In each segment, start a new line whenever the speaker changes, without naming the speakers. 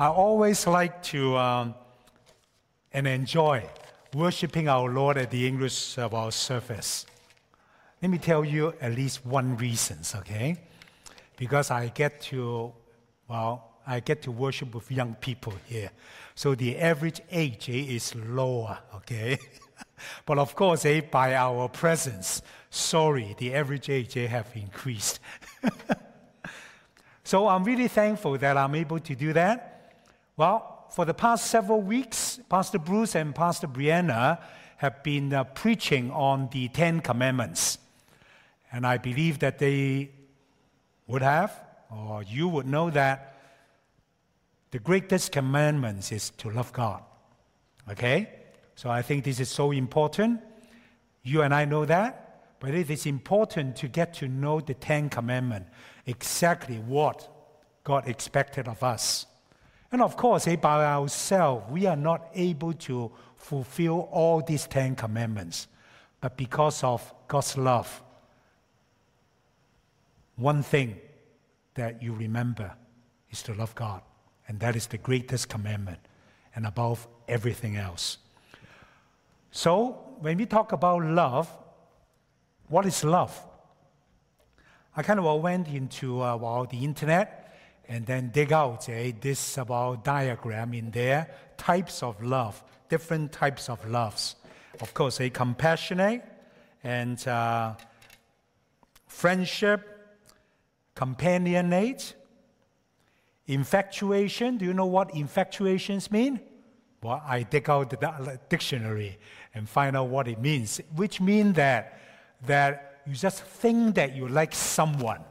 I always like to um, and enjoy worshiping our Lord at the English of our service. Let me tell you at least one reason, okay? Because I get to, well, I get to worship with young people here. So the average age eh, is lower, okay? but of course, eh, by our presence, sorry, the average age eh, have increased. so I'm really thankful that I'm able to do that. Well, for the past several weeks, Pastor Bruce and Pastor Brianna have been uh, preaching on the Ten Commandments. And I believe that they would have, or you would know that the greatest commandment is to love God. Okay? So I think this is so important. You and I know that, but it is important to get to know the Ten Commandments, exactly what God expected of us. And of course, eh, by ourselves, we are not able to fulfill all these Ten Commandments. But because of God's love, one thing that you remember is to love God. And that is the greatest commandment, and above everything else. So, when we talk about love, what is love? I kind of went into uh, well, the internet and then dig out uh, this about diagram in there, types of love, different types of loves. Of course, a compassionate and uh, friendship, companionate, Infatuation, do you know what infatuations mean? Well, I dig out the dictionary and find out what it means, which means that, that you just think that you like someone,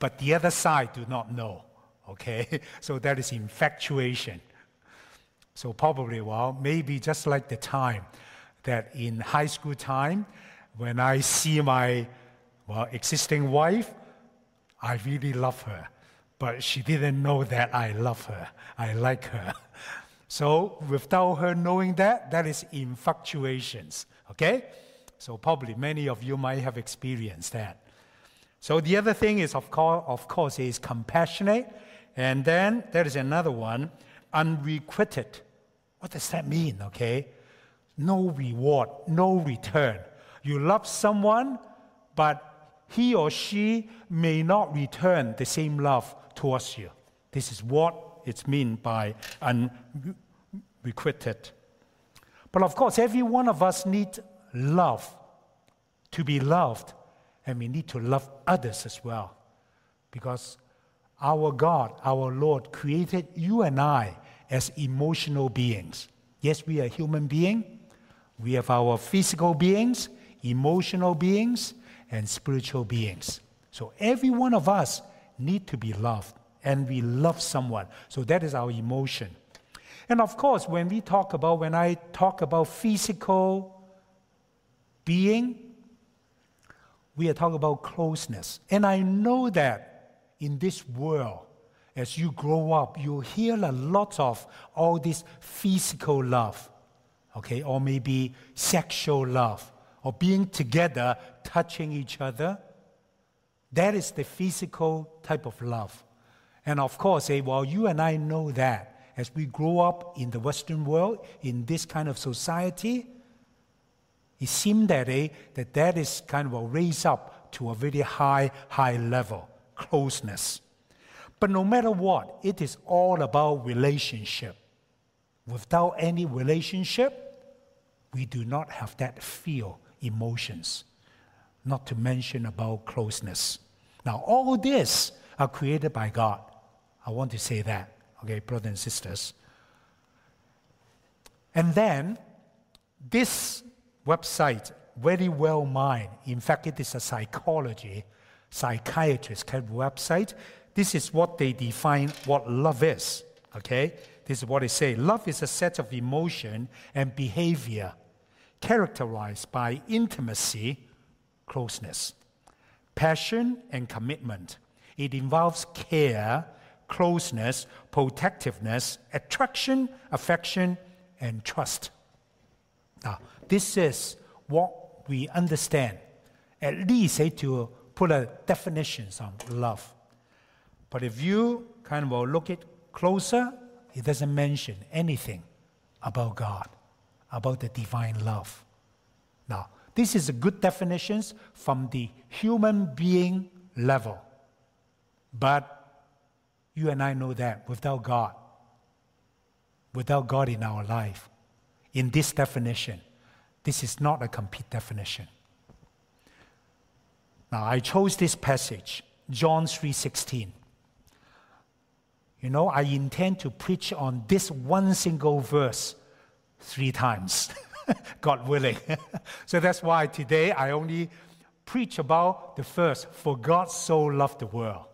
but the other side do not know. Okay? So that is infatuation. So probably, well, maybe just like the time that in high school time, when I see my well, existing wife, I really love her but she didn't know that I love her, I like her. So without her knowing that, that is infatuations, okay? So probably many of you might have experienced that. So the other thing is, of course, of course, is compassionate, and then there is another one, unrequited. What does that mean? Okay, no reward, no return. You love someone, but he or she may not return the same love towards you. This is what it's meant by unrequited. But of course, every one of us needs love to be loved, and we need to love others as well. Because our God, our Lord, created you and I as emotional beings. Yes, we are human beings. We have our physical beings, emotional beings, and spiritual beings. So every one of us need to be loved, and we love someone. So that is our emotion. And of course, when we talk about, when I talk about physical being, we are talking about closeness. And I know that in this world, as you grow up, you hear a lot of all this physical love, okay, or maybe sexual love, or being together, touching each other. That is the physical type of love. And of course, eh, well, you and I know that as we grow up in the Western world, in this kind of society, it seems that, eh, that that is kind of raised up to a very high, high level, closeness. But no matter what, it is all about relationship. Without any relationship, we do not have that feel, emotions, not to mention about closeness. Now, all this are created by God. I want to say that, okay, brothers and sisters. And then, this website, very well mined, in fact, it is a psychology, psychiatrist kind of website. This is what they define what love is, okay? This is what they say. Love is a set of emotion and behavior characterized by intimacy, closeness passion and commitment. It involves care, closeness, protectiveness, attraction, affection, and trust. Now, this is what we understand, at least say, to put a definition on love. But if you kind of look it closer it doesn't mention anything about God, about the divine love. Now, this is a good definition from the human being level. But you and I know that without God, without God in our life, in this definition, this is not a complete definition. Now, I chose this passage, John 3:16. You know, I intend to preach on this one single verse three times, God willing. so that's why today I only preach about the first, for God so loved the world.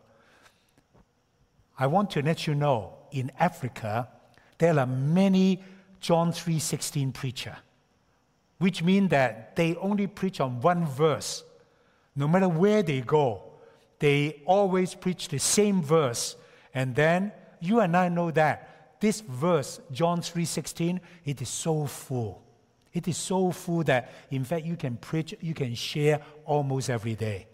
I want to let you know in Africa, there are many John 3:16 preacher, which mean that they only preach on one verse. No matter where they go, they always preach the same verse. And then you and I know that this verse, John 3:16, it is so full. It is so full that in fact you can preach, you can share almost every day.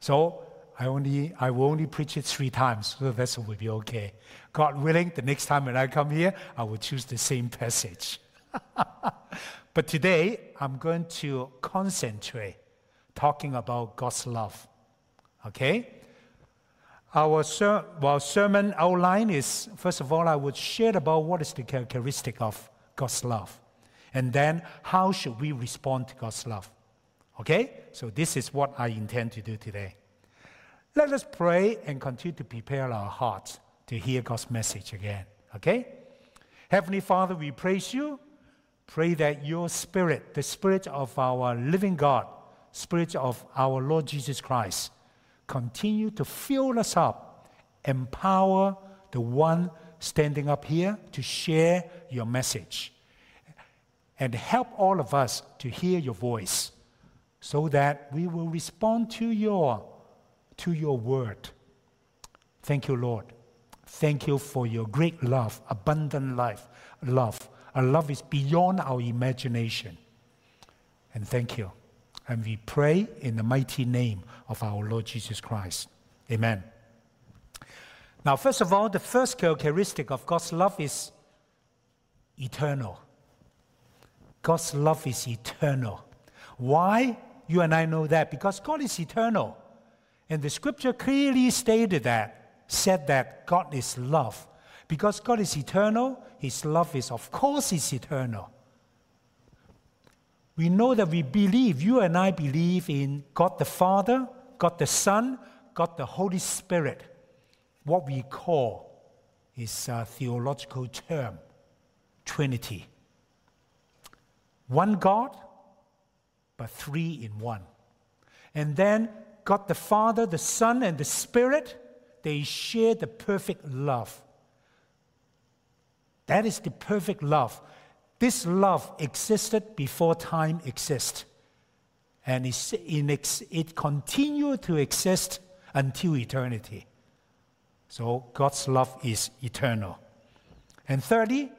So I only I will only preach it three times, so that will be okay. God willing, the next time when I come here, I will choose the same passage. but today I'm going to concentrate talking about God's love. Okay? Our ser- well, sermon outline is first of all, I would share about what is the characteristic of God's love. And then, how should we respond to God's love? Okay? So, this is what I intend to do today. Let us pray and continue to prepare our hearts to hear God's message again. Okay? Heavenly Father, we praise you. Pray that your spirit, the spirit of our living God, spirit of our Lord Jesus Christ, continue to fill us up, empower the one standing up here to share your message, and help all of us to hear your voice so that we will respond to your to your word. Thank you, Lord. Thank you for your great love, abundant life, love. A love is beyond our imagination. And thank you. And we pray in the mighty name of our Lord Jesus Christ. Amen. Now, first of all, the first characteristic of God's love is eternal. God's love is eternal. Why? You and I know that because God is eternal. And the scripture clearly stated that, said that God is love. Because God is eternal, His love is, of course, is eternal. We know that we believe, you and I believe in God the Father, God the Son, God the Holy Spirit. What we call is a theological term Trinity. One God, but three in one. And then God the Father, the Son, and the Spirit, they share the perfect love. That is the perfect love. This love existed before time existed. And it continued to exist until eternity. So God's love is eternal. And thirdly,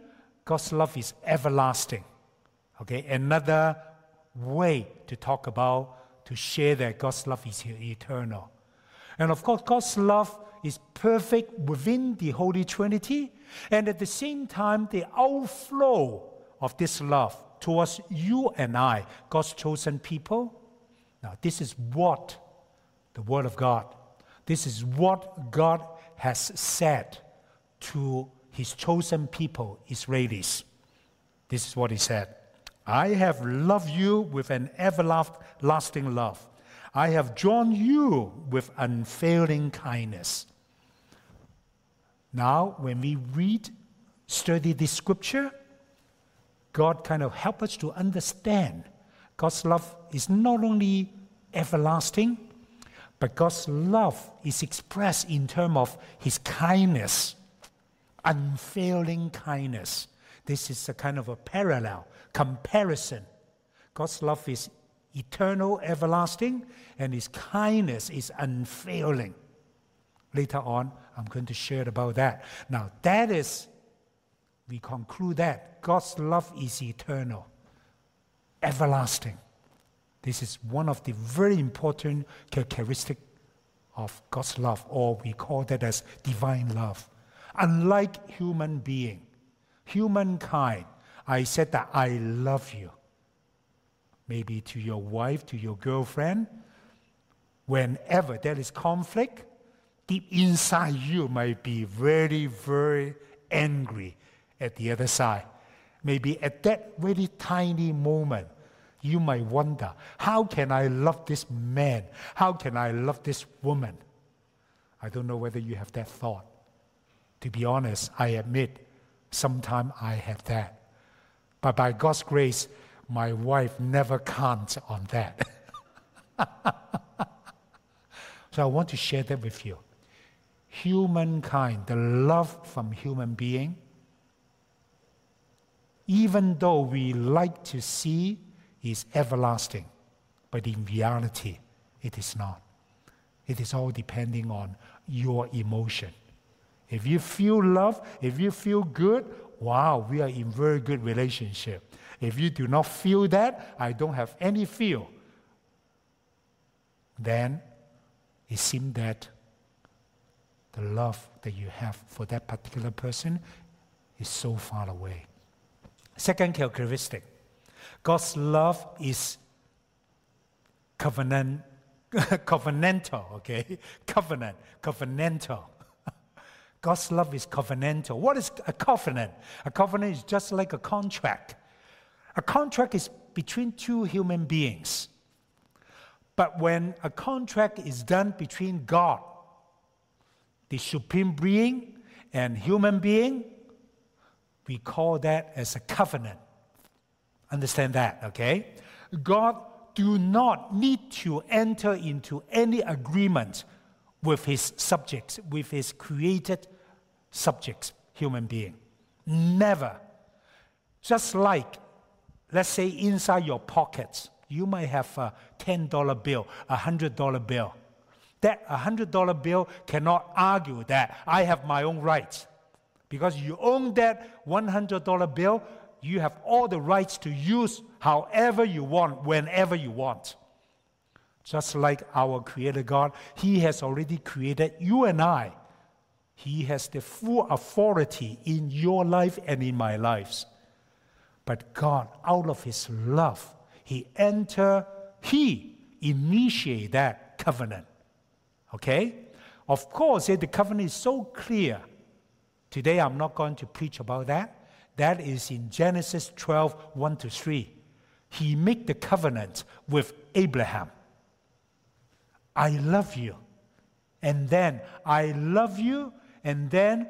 God's love is everlasting. Okay, another way to talk about to share that God's love is eternal. And of course, God's love is perfect within the Holy Trinity, and at the same time, the outflow of this love towards you and I, God's chosen people. Now, this is what the Word of God, this is what God has said to His chosen people, Israelis. This is what He said. I have loved you with an everlasting love. I have drawn you with unfailing kindness. Now, when we read, study this scripture, God kind of help us to understand God's love is not only everlasting, but God's love is expressed in terms of His kindness, unfailing kindness. This is a kind of a parallel comparison. God's love is eternal, everlasting, and His kindness is unfailing. Later on, I'm going to share about that. Now, that is, we conclude that God's love is eternal, everlasting. This is one of the very important characteristics of God's love, or we call that as divine love. unlike human being, humankind, I said that I love you. Maybe to your wife, to your girlfriend. Whenever there is conflict, deep inside you might be very, very angry at the other side. Maybe at that very tiny moment, you might wonder, how can I love this man? How can I love this woman? I don't know whether you have that thought. To be honest, I admit, sometimes I have that. But by God's grace, my wife never counts on that. so I want to share that with you. Humankind, the love from human being, even though we like to see is everlasting, but in reality, it is not. It is all depending on your emotion. If you feel love, if you feel good, wow, we are in very good relationship. If you do not feel that, I don't have any feel, then it seems that the love that you have for that particular person is so far away. Second characteristic God's love is covenant, covenantal, okay? Covenant, covenantal. God's love is covenantal. What is a covenant? A covenant is just like a contract. A contract is between two human beings. But when a contract is done between God, the supreme being, and human being, we call that as a covenant. Understand that, okay? God do not need to enter into any agreement with his subjects, with his created subjects, human being. Never. Just like, let's say, inside your pockets, you might have a $10 bill, a $100 bill. That $100 bill cannot argue that I have my own rights. Because you own that $100 bill, you have all the rights to use however you want, whenever you want. Just like our Creator God, He has already created you and I. He has the full authority in your life and in my lives. But God, out of His love, He enter, He initiate that covenant. Okay? Of course, eh, the covenant is so clear. Today I'm not going to preach about that. That is in Genesis 12, 1 to 3. He made the covenant with Abraham. I love you. And then I love you, and then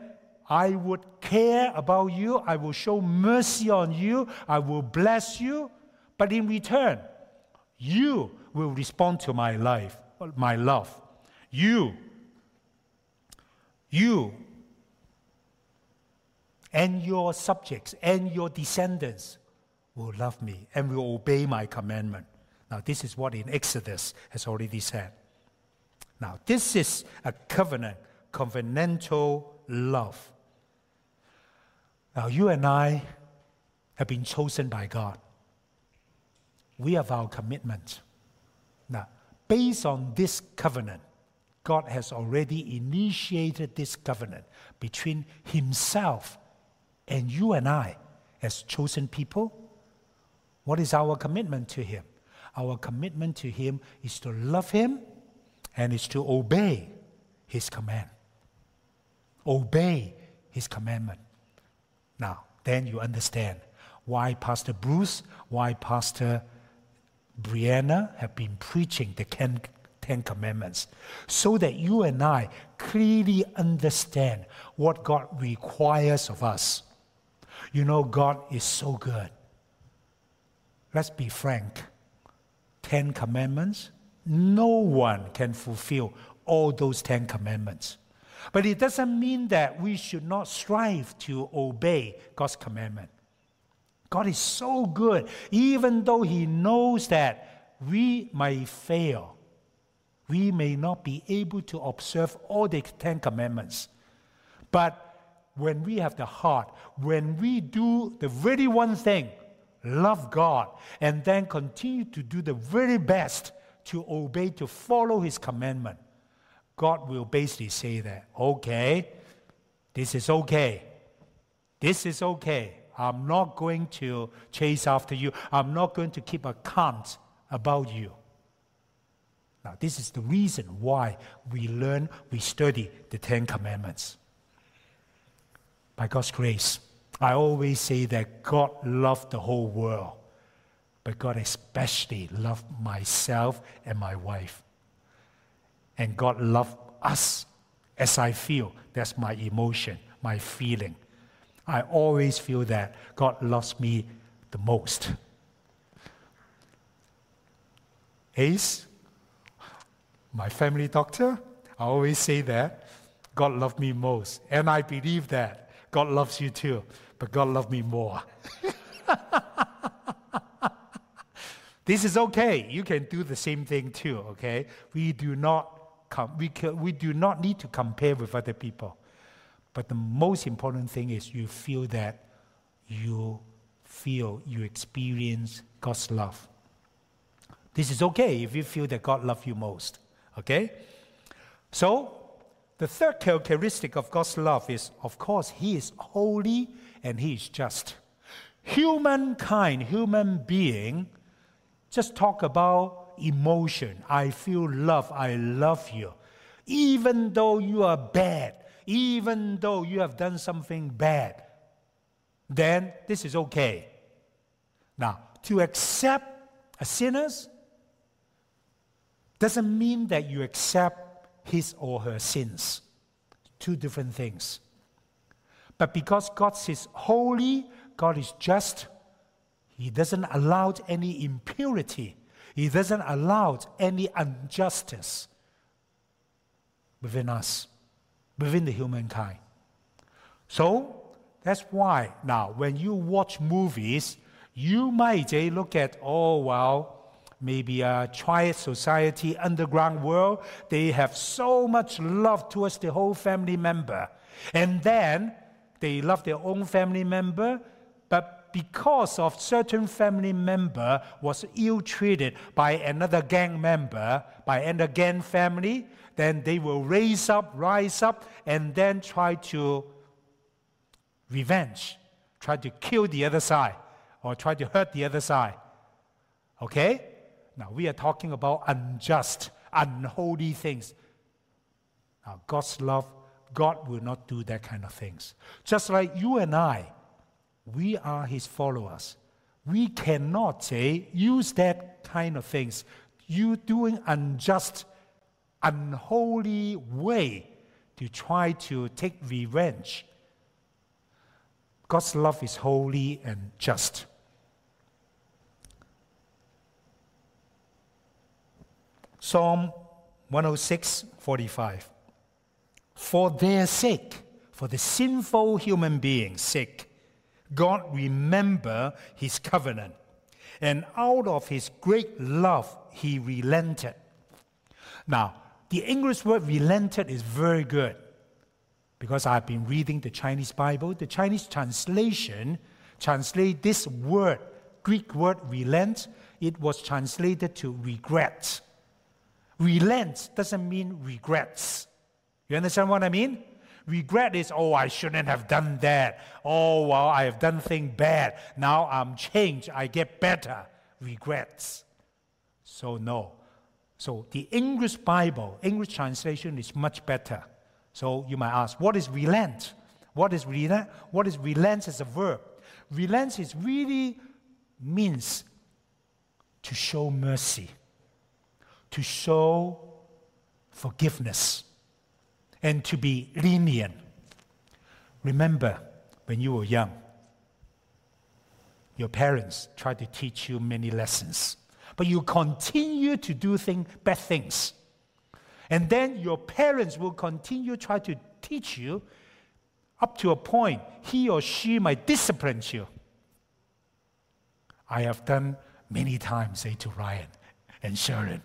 I would care about you. I will show mercy on you. I will bless you. But in return, you will respond to my life, my love. You, you and your subjects and your descendants will love me and will obey my commandment. Now, this is what in Exodus has already said. Now, this is a covenant, covenantal love. Now, you and I have been chosen by God. We have our commitment. Now, based on this covenant, God has already initiated this covenant between Himself and you and I, as chosen people, what is our commitment to Him? Our commitment to Him is to love Him and is to obey His command. Obey His commandment. Now, then you understand why Pastor Bruce, why Pastor Brianna have been preaching the Ten, Commandments, so that you and I clearly understand what God requires of us you know, God is so good. Let's be frank. Ten Commandments, no one can fulfill all those Ten Commandments. But it doesn't mean that we should not strive to obey God's commandment. God is so good, even though He knows that we may fail. We may not be able to observe all the Ten Commandments. But when we have the heart, when we do the very one thing, love God, and then continue to do the very best to obey, to follow His commandment, God will basically say that, okay, This is okay. This is okay. I'm not going to chase after you. I'm not going to keep account about you. Now, this is the reason why we learn, we study the Ten Commandments. By God's grace, I always say that God loved the whole world, but God especially loved myself and my wife. And God loved us as I feel. That's my emotion, my feeling. I always feel that God loves me the most. Ace, my family doctor, I always say that God loved me most. And I believe that God loves you too but God loved me more. this is okay. You can do the same thing too, okay? We do not com- we, can, we do not need to compare with other people. But the most important thing is you feel that you feel, you experience God's love. This is okay if you feel that God loves you most. Okay? So, the third characteristic of God's love is, of course, He is holy and He is just. Humankind, human being, just talk about emotion. I feel love, I love you. Even though you are bad, even though you have done something bad, then this is okay. Now, to accept a sinner's doesn't mean that you accept his or her sins. Two different things. But because God is holy, God is just, He doesn't allow any impurity, He doesn't allow any injustice within us, within the humankind. So that's why now when you watch movies, you might say, look at, oh, well, maybe a triad society, underground world, they have so much love towards the whole family member. And then they love their own family member, but because of certain family member was ill-treated by another gang member, by another gang family, then they will raise up, rise up, and then try to revenge, try to kill the other side, or try to hurt the other side. Okay? Now we are talking about unjust, unholy things. Now God's love God will not do that kind of things. Just like you and I, we are his followers. We cannot say, use that kind of things. You doing unjust, unholy way to try to take revenge. God's love is holy and just. Psalm 106, 45 for their sake, for the sinful human being's sake, God remember his covenant. And out of his great love, he relented. Now, the English word relented is very good because I've been reading the Chinese Bible. The Chinese translation translate this word, Greek word relent, it was translated to regret. Relent doesn't mean regrets. You understand what I mean? Regret is, oh, I shouldn't have done that. Oh, well, I have done things bad. Now I'm changed. I get better. Regrets. So, no. So, the English Bible, English translation is much better. So, you might ask, what is relent? What is relent? What is relent as a verb? Relent is really means to show mercy, to show forgiveness and to be lenient. Remember when you were young, your parents tried to teach you many lessons, but you continue to do thing, bad things. And then your parents will continue try to teach you up to a point he or she might discipline you. I have done many times, say to Ryan and Sharon.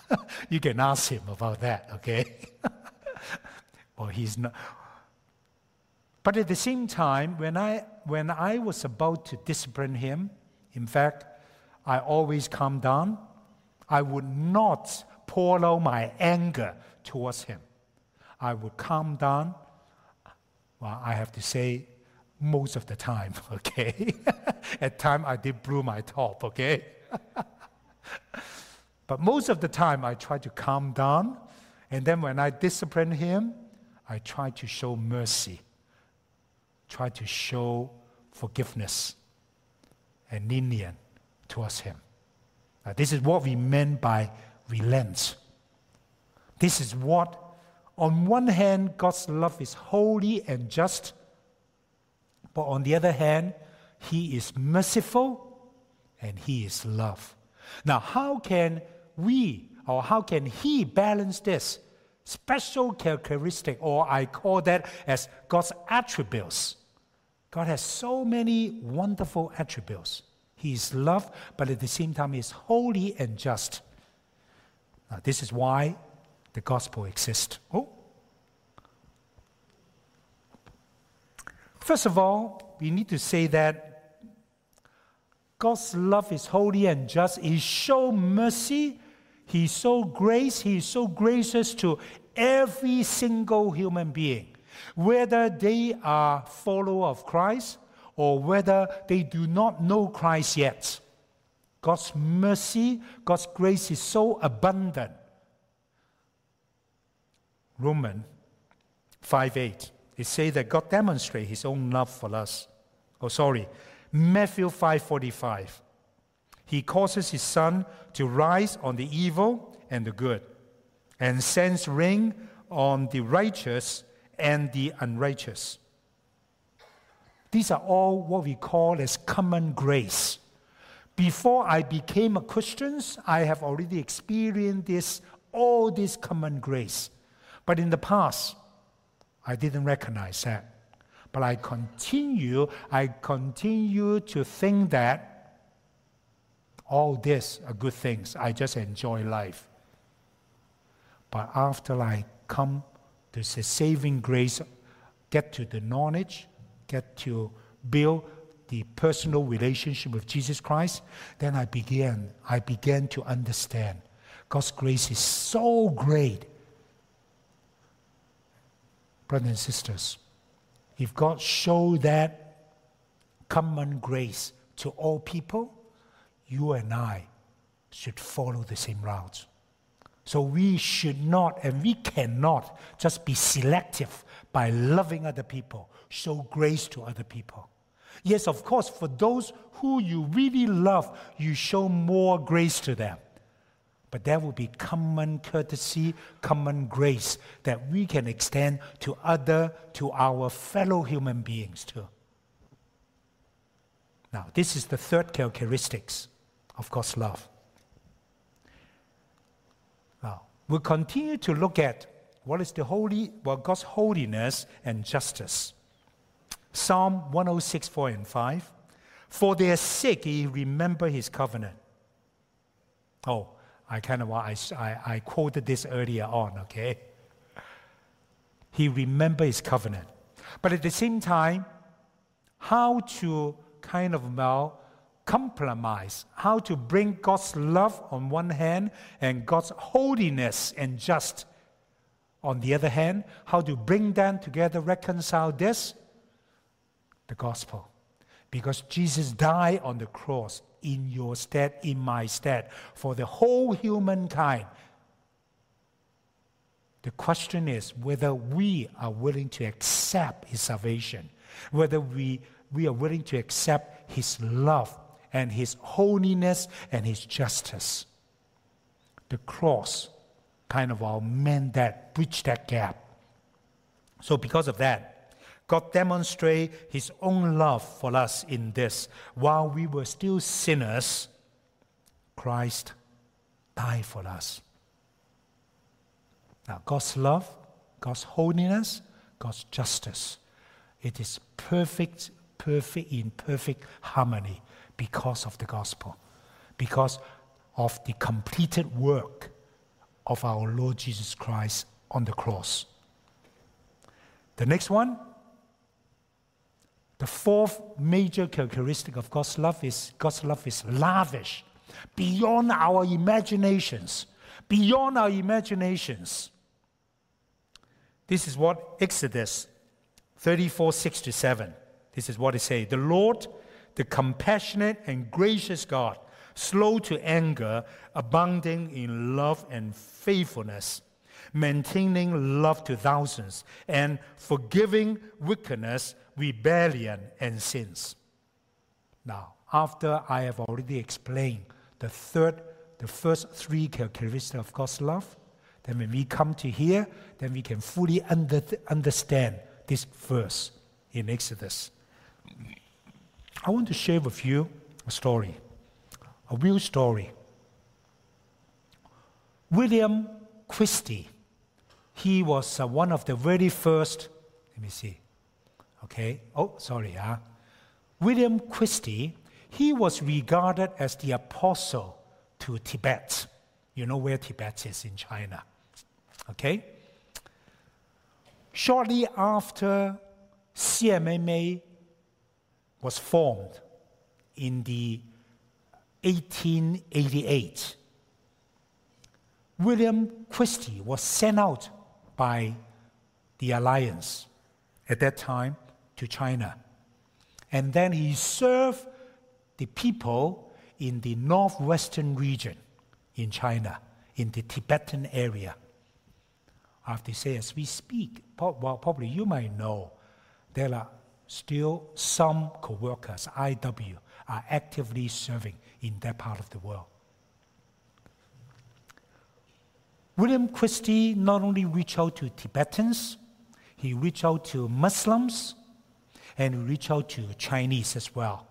you can ask him about that, okay? or he's not. But at the same time, when I, when I was about to discipline him, in fact, I always calm down. I would not pour out my anger towards him. I would calm down. Well, I have to say, most of the time, okay? At time I did blew my top, okay? But most of the time I try to calm down, and then when I discipline him, I try to show mercy, try to show forgiveness and lenient towards him. Now, this is what we meant by relent. This is what, on one hand, God's love is holy and just, but on the other hand, He is merciful and He is love. Now, how can we or how can He balance this special characteristic, or I call that as God's attributes? God has so many wonderful attributes. He is love, but at the same time, He is holy and just. Now, this is why the gospel exists. Oh. First of all, we need to say that God's love is holy and just. He shows mercy. He shows grace. He is so gracious to every single human being, whether they are follower of Christ or whether they do not know Christ yet. God's mercy, God's grace is so abundant. Roman 5 8, it says that God demonstrates his own love for us. Oh, sorry, Matthew 5:45. He causes his sun to rise on the evil and the good, and sends rain on the righteous and the unrighteous. These are all what we call as common grace. Before I became a Christian, I have already experienced this, all this common grace. But in the past, I didn't recognize that. But I continue, I continue to think that all this are good things. I just enjoy life. But after I come to the saving grace, get to the knowledge, get to build the personal relationship with Jesus Christ, then I began, I began to understand God's grace is so great. Brothers and sisters, if God showed that common grace to all people, you and I should follow the same route. So we should not and we cannot just be selective by loving other people, show grace to other people. Yes, of course, for those who you really love, you show more grace to them. But there will be common courtesy, common grace that we can extend to other, to our fellow human beings too. Now, this is the third characteristics of God's love. Now, we'll continue to look at what is the holy, well, God's holiness and justice. Psalm 106, 4 and 5. For their sake, he remember his covenant. Oh, I kind of I, I, quoted this earlier on, okay? He remember his covenant. But at the same time, how to kind of well compromise, how to bring God's love on one hand and God's holiness and just on the other hand, how to bring them together, reconcile this the gospel. Because Jesus died on the cross in your stead, in my stead, for the whole humankind. The question is whether we are willing to accept his salvation, whether we, we are willing to accept his love and his holiness and his justice. The cross kind of our meant that, bridge that gap. So, because of that, God demonstrated his own love for us in this. While we were still sinners, Christ died for us. Now, God's love, God's holiness, God's justice, it is perfect, perfect, in perfect harmony because of the gospel, because of the completed work of our Lord Jesus Christ on the cross. The next one, the fourth major characteristic of God's love is God's love is lavish, beyond our imaginations, beyond our imaginations. This is what Exodus 34 6 to 7. This is what it says The Lord, the compassionate and gracious God, slow to anger, abounding in love and faithfulness, maintaining love to thousands, and forgiving wickedness, rebellion, and sins. Now, after I have already explained the third, the first three characteristics of God's love, then when we come to here, then we can fully under, understand this verse in Exodus. I want to share with you a story, a real story. William Christie, he was uh, one of the very first, let me see, okay, oh, sorry, huh? William Christie, he was regarded as the apostle to Tibet. You know where Tibet is in China. Okay? Shortly after CMMA was formed in the 1888, William Christie was sent out by the alliance at that time to China. And then he served the people in the northwestern region in China, in the Tibetan area. I have to say, as we speak, well, probably you might know, there are still some co workers, IW, are actively serving in that part of the world. William Christie not only reached out to Tibetans, he reached out to Muslims and reach out to Chinese as well.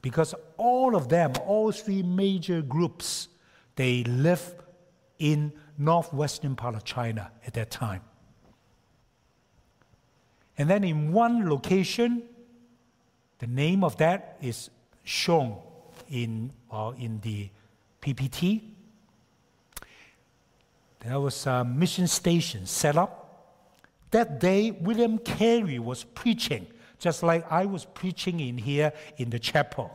Because all of them, all three major groups, they live in northwestern part of China at that time. And then in one location, the name of that is shown in, uh, in the PPT. There was a mission station set up. That day, William Carey was preaching, just like I was preaching in here in the chapel,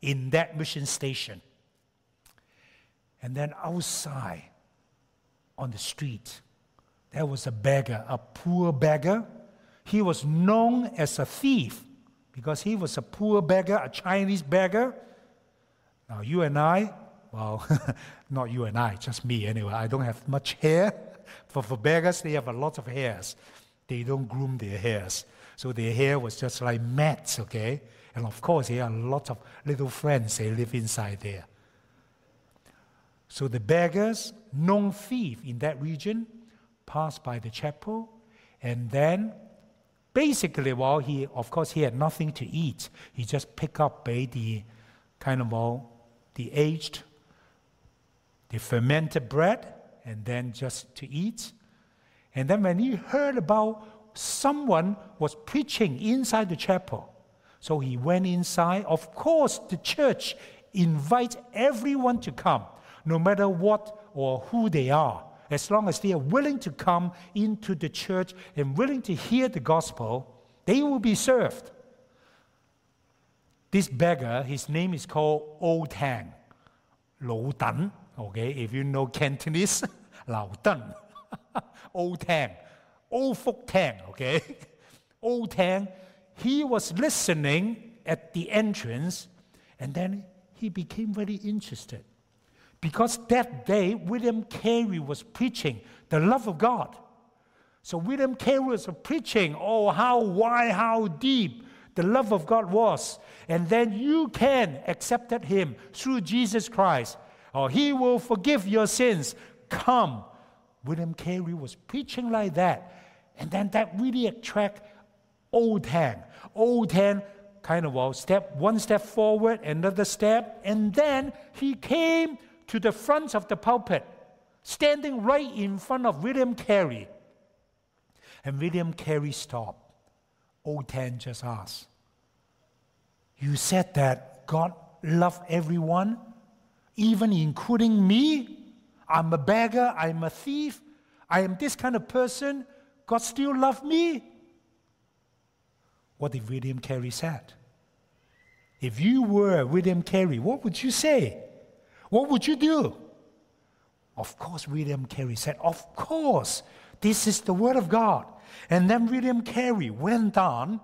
in that mission station. And then outside, on the street. There was a beggar, a poor beggar. He was known as a thief because he was a poor beggar, a Chinese beggar. Now, you and I, well, not you and I, just me anyway, I don't have much hair. For beggars, they have a lot of hairs. They don't groom their hairs. So their hair was just like mats, okay? And of course, they are a lot of little friends, they live inside there. So the beggars, known thief in that region, passed by the chapel, and then basically, while he of course he had nothing to eat. He just picked up uh, the kind of all the aged, the fermented bread, and then just to eat. And then when he heard about someone was preaching inside the chapel, so he went inside. Of course, the church invites everyone to come no matter what or who they are, as long as they are willing to come into the church and willing to hear the gospel, they will be served. This beggar, his name is called O Tang, Lao Dan. Okay, if you know Cantonese, Lao Dan, O Tang, O Fuk Tang. Okay, old Tang. He was listening at the entrance, and then he became very interested. Because that day, William Carey was preaching the love of God. So William Carey was preaching, oh, how wide, how deep the love of God was. And then you can accept Him through Jesus Christ, or He will forgive your sins. Come. William Carey was preaching like that. And then that really attract Old Tang. Old Tang kind of well, step one step forward, another step, and then he came to the front of the pulpit, standing right in front of William Carey. And William Carey stopped. Old Tang just asked, You said that God loved everyone, even including me? I'm a beggar, I'm a thief, I am this kind of person. God still loved me? What did William Carey said? If you were William Carey, what would you say? What would you do? Of course, William Carey said, Of course, This is the Word of God. And then William Carey went down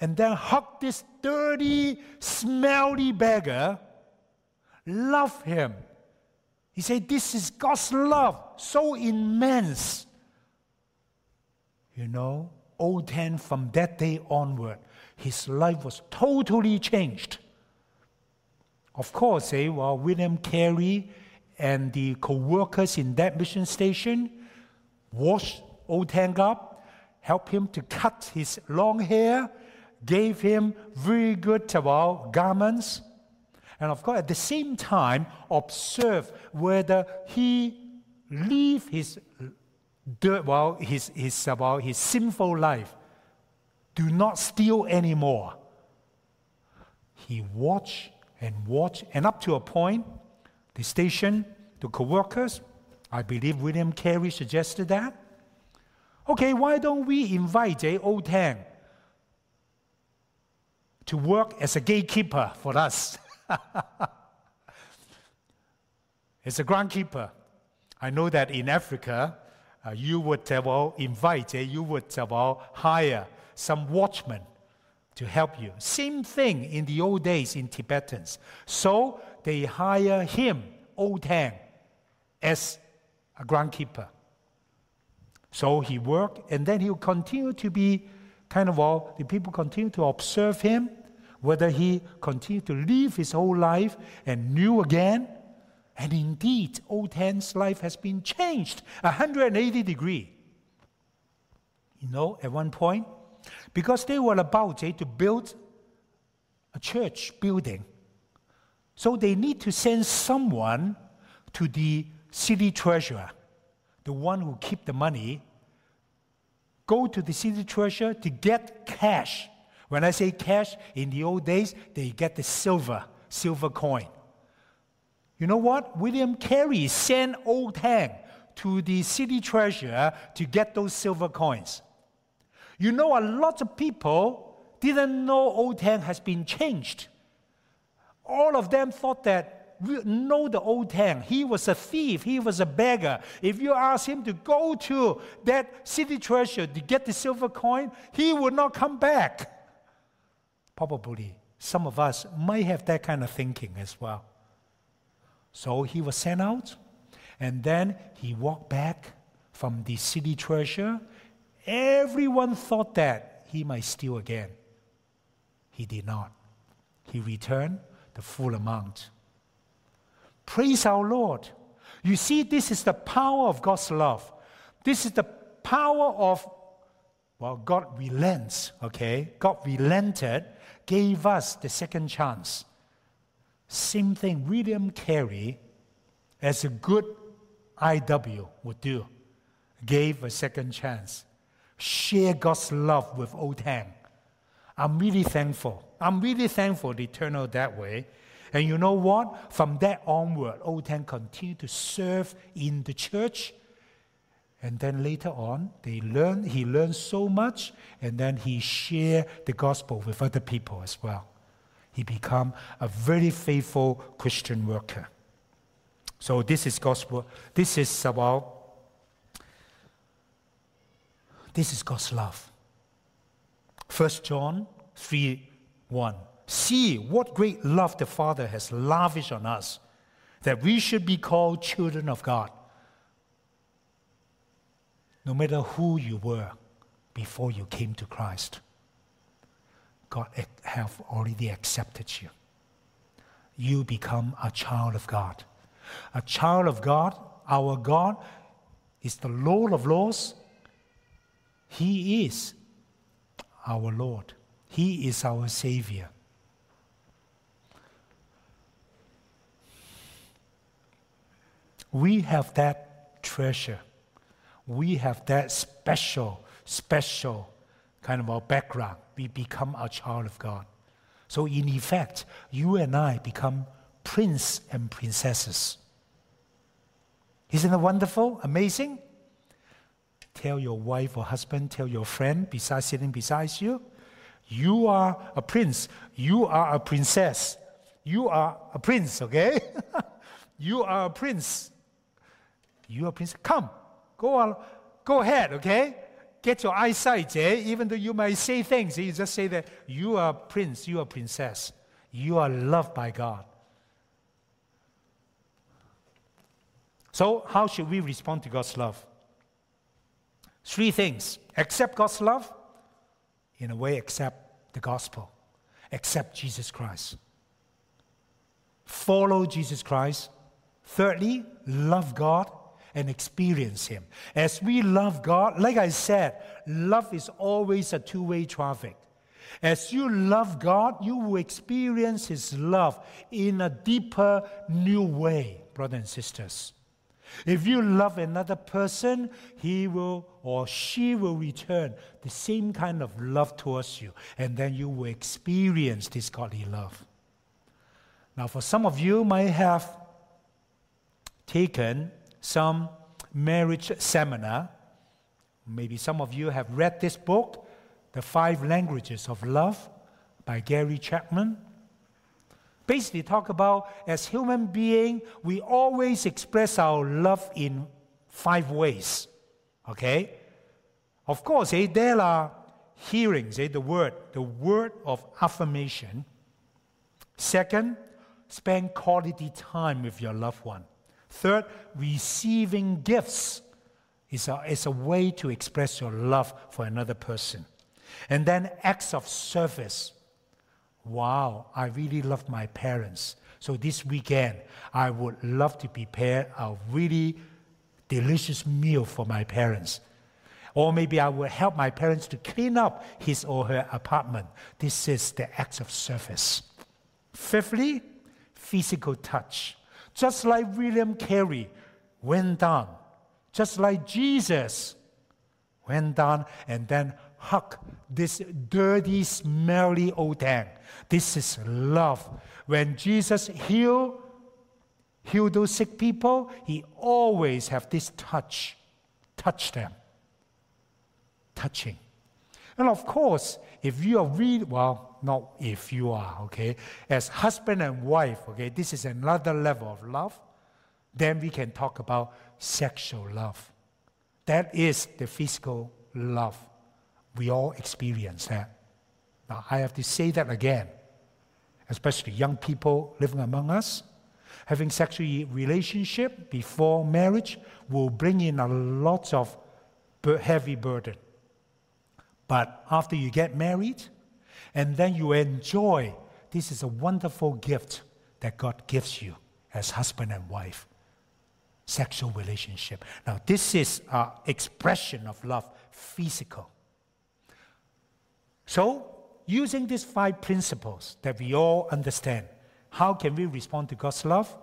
and then hugged this dirty, smelly beggar, loved him. He said, This is God's love, so immense. You know, Old Tang from that day onward, his life was totally changed. Of course, eh, well, William Carey and the co workers in that mission station washed Old Tang up, helped him to cut his long hair, gave him very good well, garments, and of course, at the same time, observe whether he leave his well, his, his, uh, well, his sinful life. Do not steal anymore. He watch and watch, and up to a point, the station, the co-workers, I believe William Carey suggested that. Okay, why don't we invite J. O. Tang to work as a gatekeeper for us? as a groundkeeper. I know that in Africa, uh, you would uh, well invite, uh, you would uh, well hire some watchmen to help you. Same thing in the old days in Tibetans. So they hire him, old Tang, as a groundkeeper. So he worked, and then he'll continue to be kind of all, the people continue to observe him, whether he continued to live his whole life and new again. And indeed, Old Tang's life has been changed 180 degree. You know, at one point, because they were about eh, to build a church building. So they need to send someone to the city treasurer, the one who keep the money, go to the city treasurer to get cash when I say cash, in the old days, they get the silver, silver coin. You know what? William Carey sent Old Tang to the city treasurer to get those silver coins. You know, a lot of people didn't know Old Tang has been changed. All of them thought that know the Old Tang. He was a thief. He was a beggar. If you ask him to go to that city treasurer to get the silver coin, he would not come back. Probably some of us might have that kind of thinking as well. So he was sent out, and then he walked back from the city treasure. Everyone thought that he might steal again. He did not. He returned the full amount. Praise our Lord. You see, this is the power of God's love. This is the power of, well, God relents, okay? God relented gave us the second chance. Same thing William Carey, as a good IW would do, gave a second chance. Share God's love with Old Tang. I'm really thankful. I'm really thankful they turned out that way. And you know what? From that onward, Old Tang continued to serve in the church and then later on, they learn, he learned so much, and then he shared the gospel with other people as well. He became a very faithful Christian worker. So this is gospel. This is about this is God's love. 1 John 3 1. See what great love the Father has lavished on us, that we should be called children of God no matter who you were before you came to Christ, God have already accepted you. You become a child of God. A child of God, our God, is the Lord of Lords. He is our Lord. He is our Savior. We have that treasure we have that special, special kind of our background. We become a child of God. So, in effect, you and I become prince and princesses. Isn't it wonderful? Amazing? Tell your wife or husband, tell your friend beside sitting beside you, you are a prince, you are a princess, you are a prince, okay? you are a prince. You are a prince. Come, Go on, Go ahead, okay? Get your eyesight, eh? Even though you might say things, you just say that you are prince, you are princess. You are loved by God. So, how should we respond to God's love? Three things accept God's love, in a way, accept the gospel, accept Jesus Christ, follow Jesus Christ. Thirdly, love God and experience Him. As we love God, like I said, love is always a two way traffic. As you love God, you will experience His love in a deeper, new way, brothers and sisters. If you love another person, he will or she will return the same kind of love towards you, and then you will experience this godly love. Now, for some of you might have taken some marriage seminar. Maybe some of you have read this book, The Five Languages of Love by Gary Chapman basically talk about as human being, we always express our love in five ways. Okay? Of course, eh, there are hearings, eh, the word, the word of affirmation. Second, spend quality time with your loved one. Third, receiving gifts is a, is a way to express your love for another person. And then acts of service wow, I really love my parents. So this weekend, I would love to prepare a really delicious meal for my parents. Or maybe I will help my parents to clean up his or her apartment. This is the act of service. Fifthly, physical touch. Just like William Carey went down, just like Jesus went down and then hug this dirty, smelly old Tang. This is love. When Jesus healed, healed those sick people, he always have this touch, touch them, touching. And of course, if you are really, well, not if you are, okay, as husband and wife, okay, this is another level of love, then we can talk about sexual love. That is the physical love. We all experience that. Now, I have to say that again, especially young people living among us. Having sexual relationship before marriage will bring in a lot of heavy burden. But after you get married, and then you enjoy, this is a wonderful gift that God gives you as husband and wife. Sexual relationship. Now, this is an expression of love, physical. So, using these five principles that we all understand, how can we respond to God's love?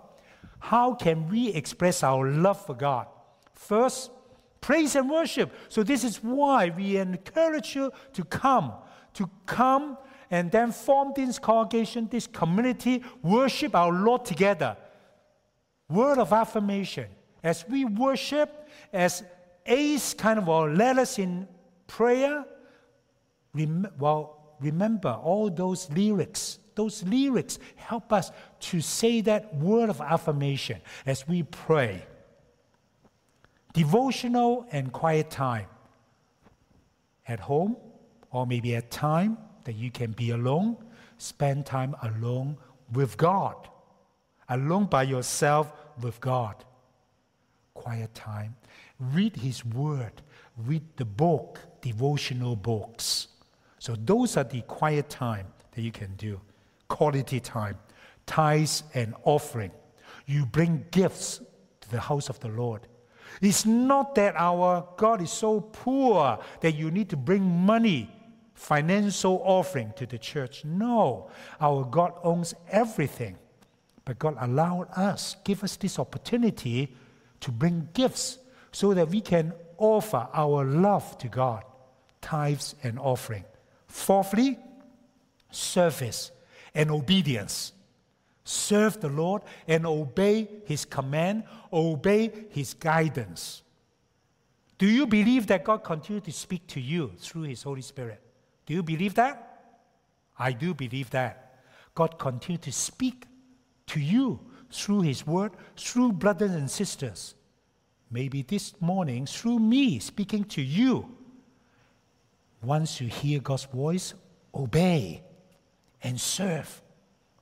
How can we express our love for God? First, praise and worship. So, this is why we encourage you to come, to come and then form this congregation, this community, worship our Lord together. Word of affirmation. As we worship, as Ace kind of led us in prayer, rem- well, remember all those lyrics. Those lyrics help us to say that word of affirmation as we pray. Devotional and quiet time. At home, or maybe at time that you can be alone, spend time alone with God. Alone by yourself with God. Quiet time. Read His Word. Read the book, devotional books so those are the quiet time that you can do. Quality time, tithes and offering. You bring gifts to the house of the Lord. It's not that our God is so poor that you need to bring money, financial offering to the church. No, our God owns everything. But God allowed us, give us this opportunity to bring gifts so that we can offer our love to God, tithes and offering. Fourthly, service and obedience. Serve the Lord and obey His command, obey His guidance. Do you believe that God continues to speak to you through His Holy Spirit? Do you believe that? I do believe that. God continues to speak to you through His Word, through brothers and sisters. maybe this morning, through me speaking to you, once you hear God's voice, obey and serve.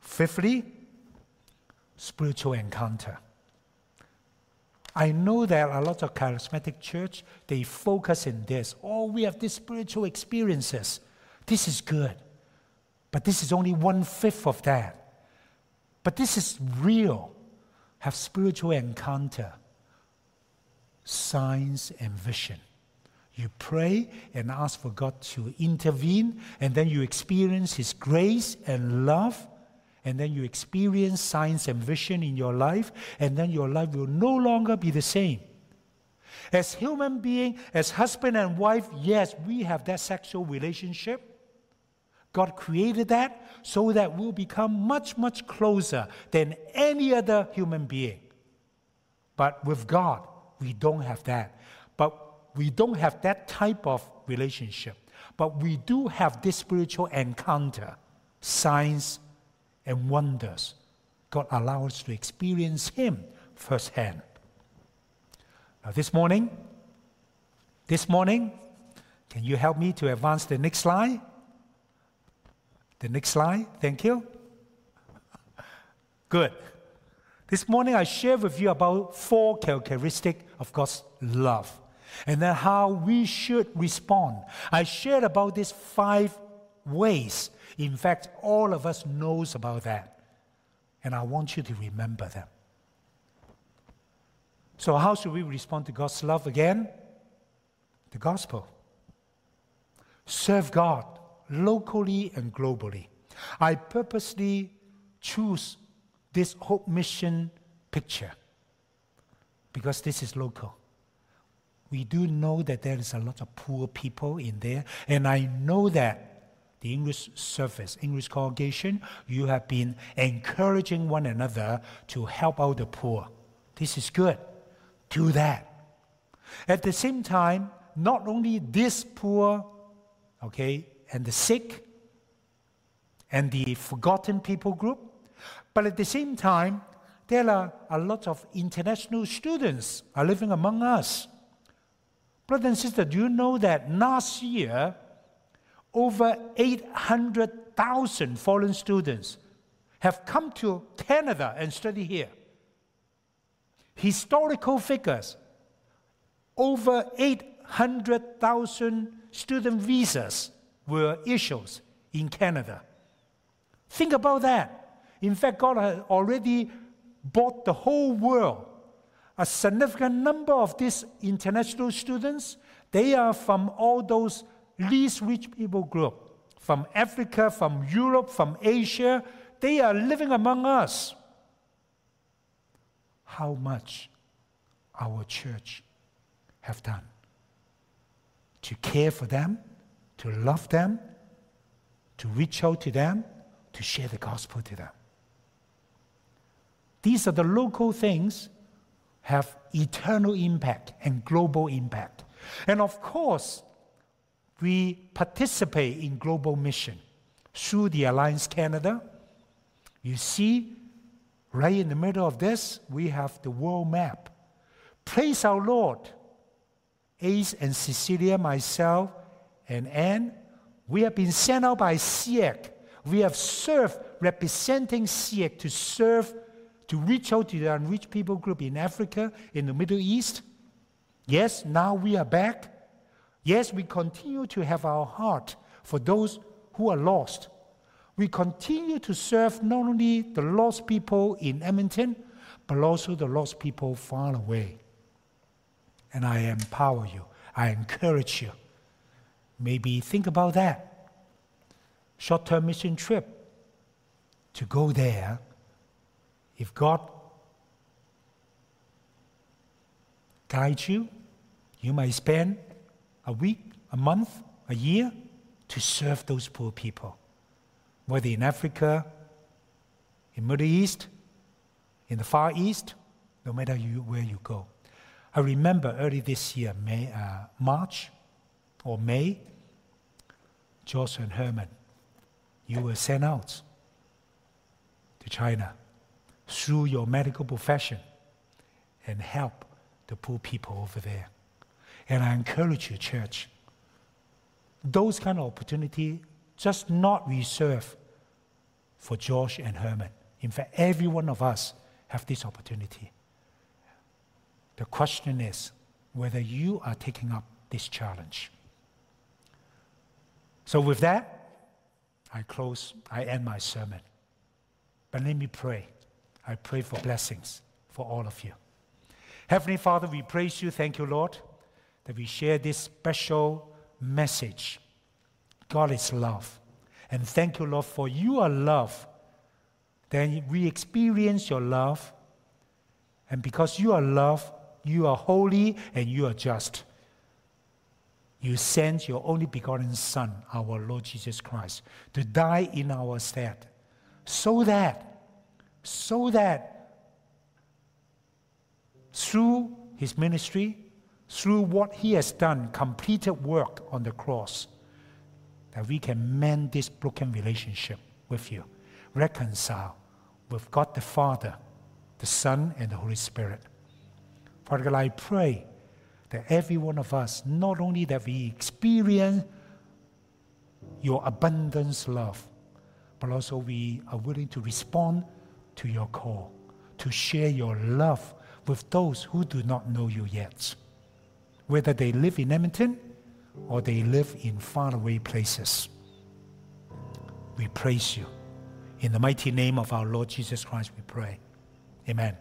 Fifthly, spiritual encounter. I know that a lot of charismatic church, they focus in this. Oh, we have these spiritual experiences. This is good. But this is only one fifth of that. But this is real. Have spiritual encounter, signs and vision. You pray and ask for God to intervene, and then you experience His grace and love and then you experience signs and vision in your life, and then your life will no longer be the same. As human being, as husband and wife, yes, we have that sexual relationship. God created that so that we'll become much, much closer than any other human being. But with God, we don't have that. But we don't have that type of relationship. But we do have this spiritual encounter, signs and wonders. God allows us to experience Him firsthand. Now, this morning, this morning, can you help me to advance the next slide? The next slide, thank you. Good. This morning, I share with you about four characteristics of God's love and then how we should respond. I shared about these five ways in fact, all of us knows about that. And I want you to remember them. So how should we respond to God's love again? The gospel. Serve God locally and globally. I purposely choose this Hope Mission picture because this is local. We do know that there is a lot of poor people in there, and I know that the English service, English congregation, you have been encouraging one another to help out the poor. This is good. Do that. At the same time, not only this poor, okay, and the sick, and the forgotten people group, but at the same time, there are a lot of international students are living among us. Brothers and sisters, do you know that last year over 800,000 foreign students have come to Canada and study here. Historical figures over 800,000 student visas were issued in Canada. Think about that. In fact, God has already bought the whole world. A significant number of these international students, they are from all those least rich people group from Africa, from Europe, from Asia, they are living among us. How much our church have done to care for them, to love them, to reach out to them, to share the gospel to them. These are the local things have eternal impact and global impact. And of course, we participate in global mission through the Alliance Canada. You see, right in the middle of this, we have the world map. Praise our Lord. Ace and Cecilia, myself, and Anne, we have been sent out by SIEC. We have served representing SIEC to serve, to reach out to the unreached people group in Africa, in the Middle East. Yes, now we are back Yes, we continue to have our heart for those who are lost. We continue to serve not only the lost people in Edmonton, but also the lost people far away. And I empower you, I encourage you. Maybe think about that. Short term mission trip to go there. If God guides you, you might spend a week, a month, a year to serve those poor people, whether in Africa, in Middle East, in the Far East, no matter you, where you go. I remember early this year, May, uh, March or May, Josh and Herman, you were sent out to China through your medical profession and help the poor people over there. And I encourage you, church, those kind of opportunity just not reserved for Josh and Herman. In fact, every one of us have this opportunity. The question is whether you are taking up this challenge. So, with that, I close, I end my sermon. But let me pray. I pray for blessings for all of you. Heavenly Father, we praise you. Thank you, Lord, that we share this special message. God is love. And thank you, Lord, for you are love. Then we experience your love. And because you are love, you are holy and you are just. You sent your only begotten Son, our Lord Jesus Christ, to die in our stead, so that, so that through his ministry, through what he has done, completed work on the cross, that we can mend this broken relationship with you, reconcile with God the Father, the Son, and the Holy Spirit. Father God, I pray that every one of us, not only that we experience your abundance love, but also we are willing to respond to your call, to share your love with those who do not know you yet, whether they live in Edmonton or they live in faraway places. We praise you. In the mighty name of our Lord Jesus Christ, we pray. Amen.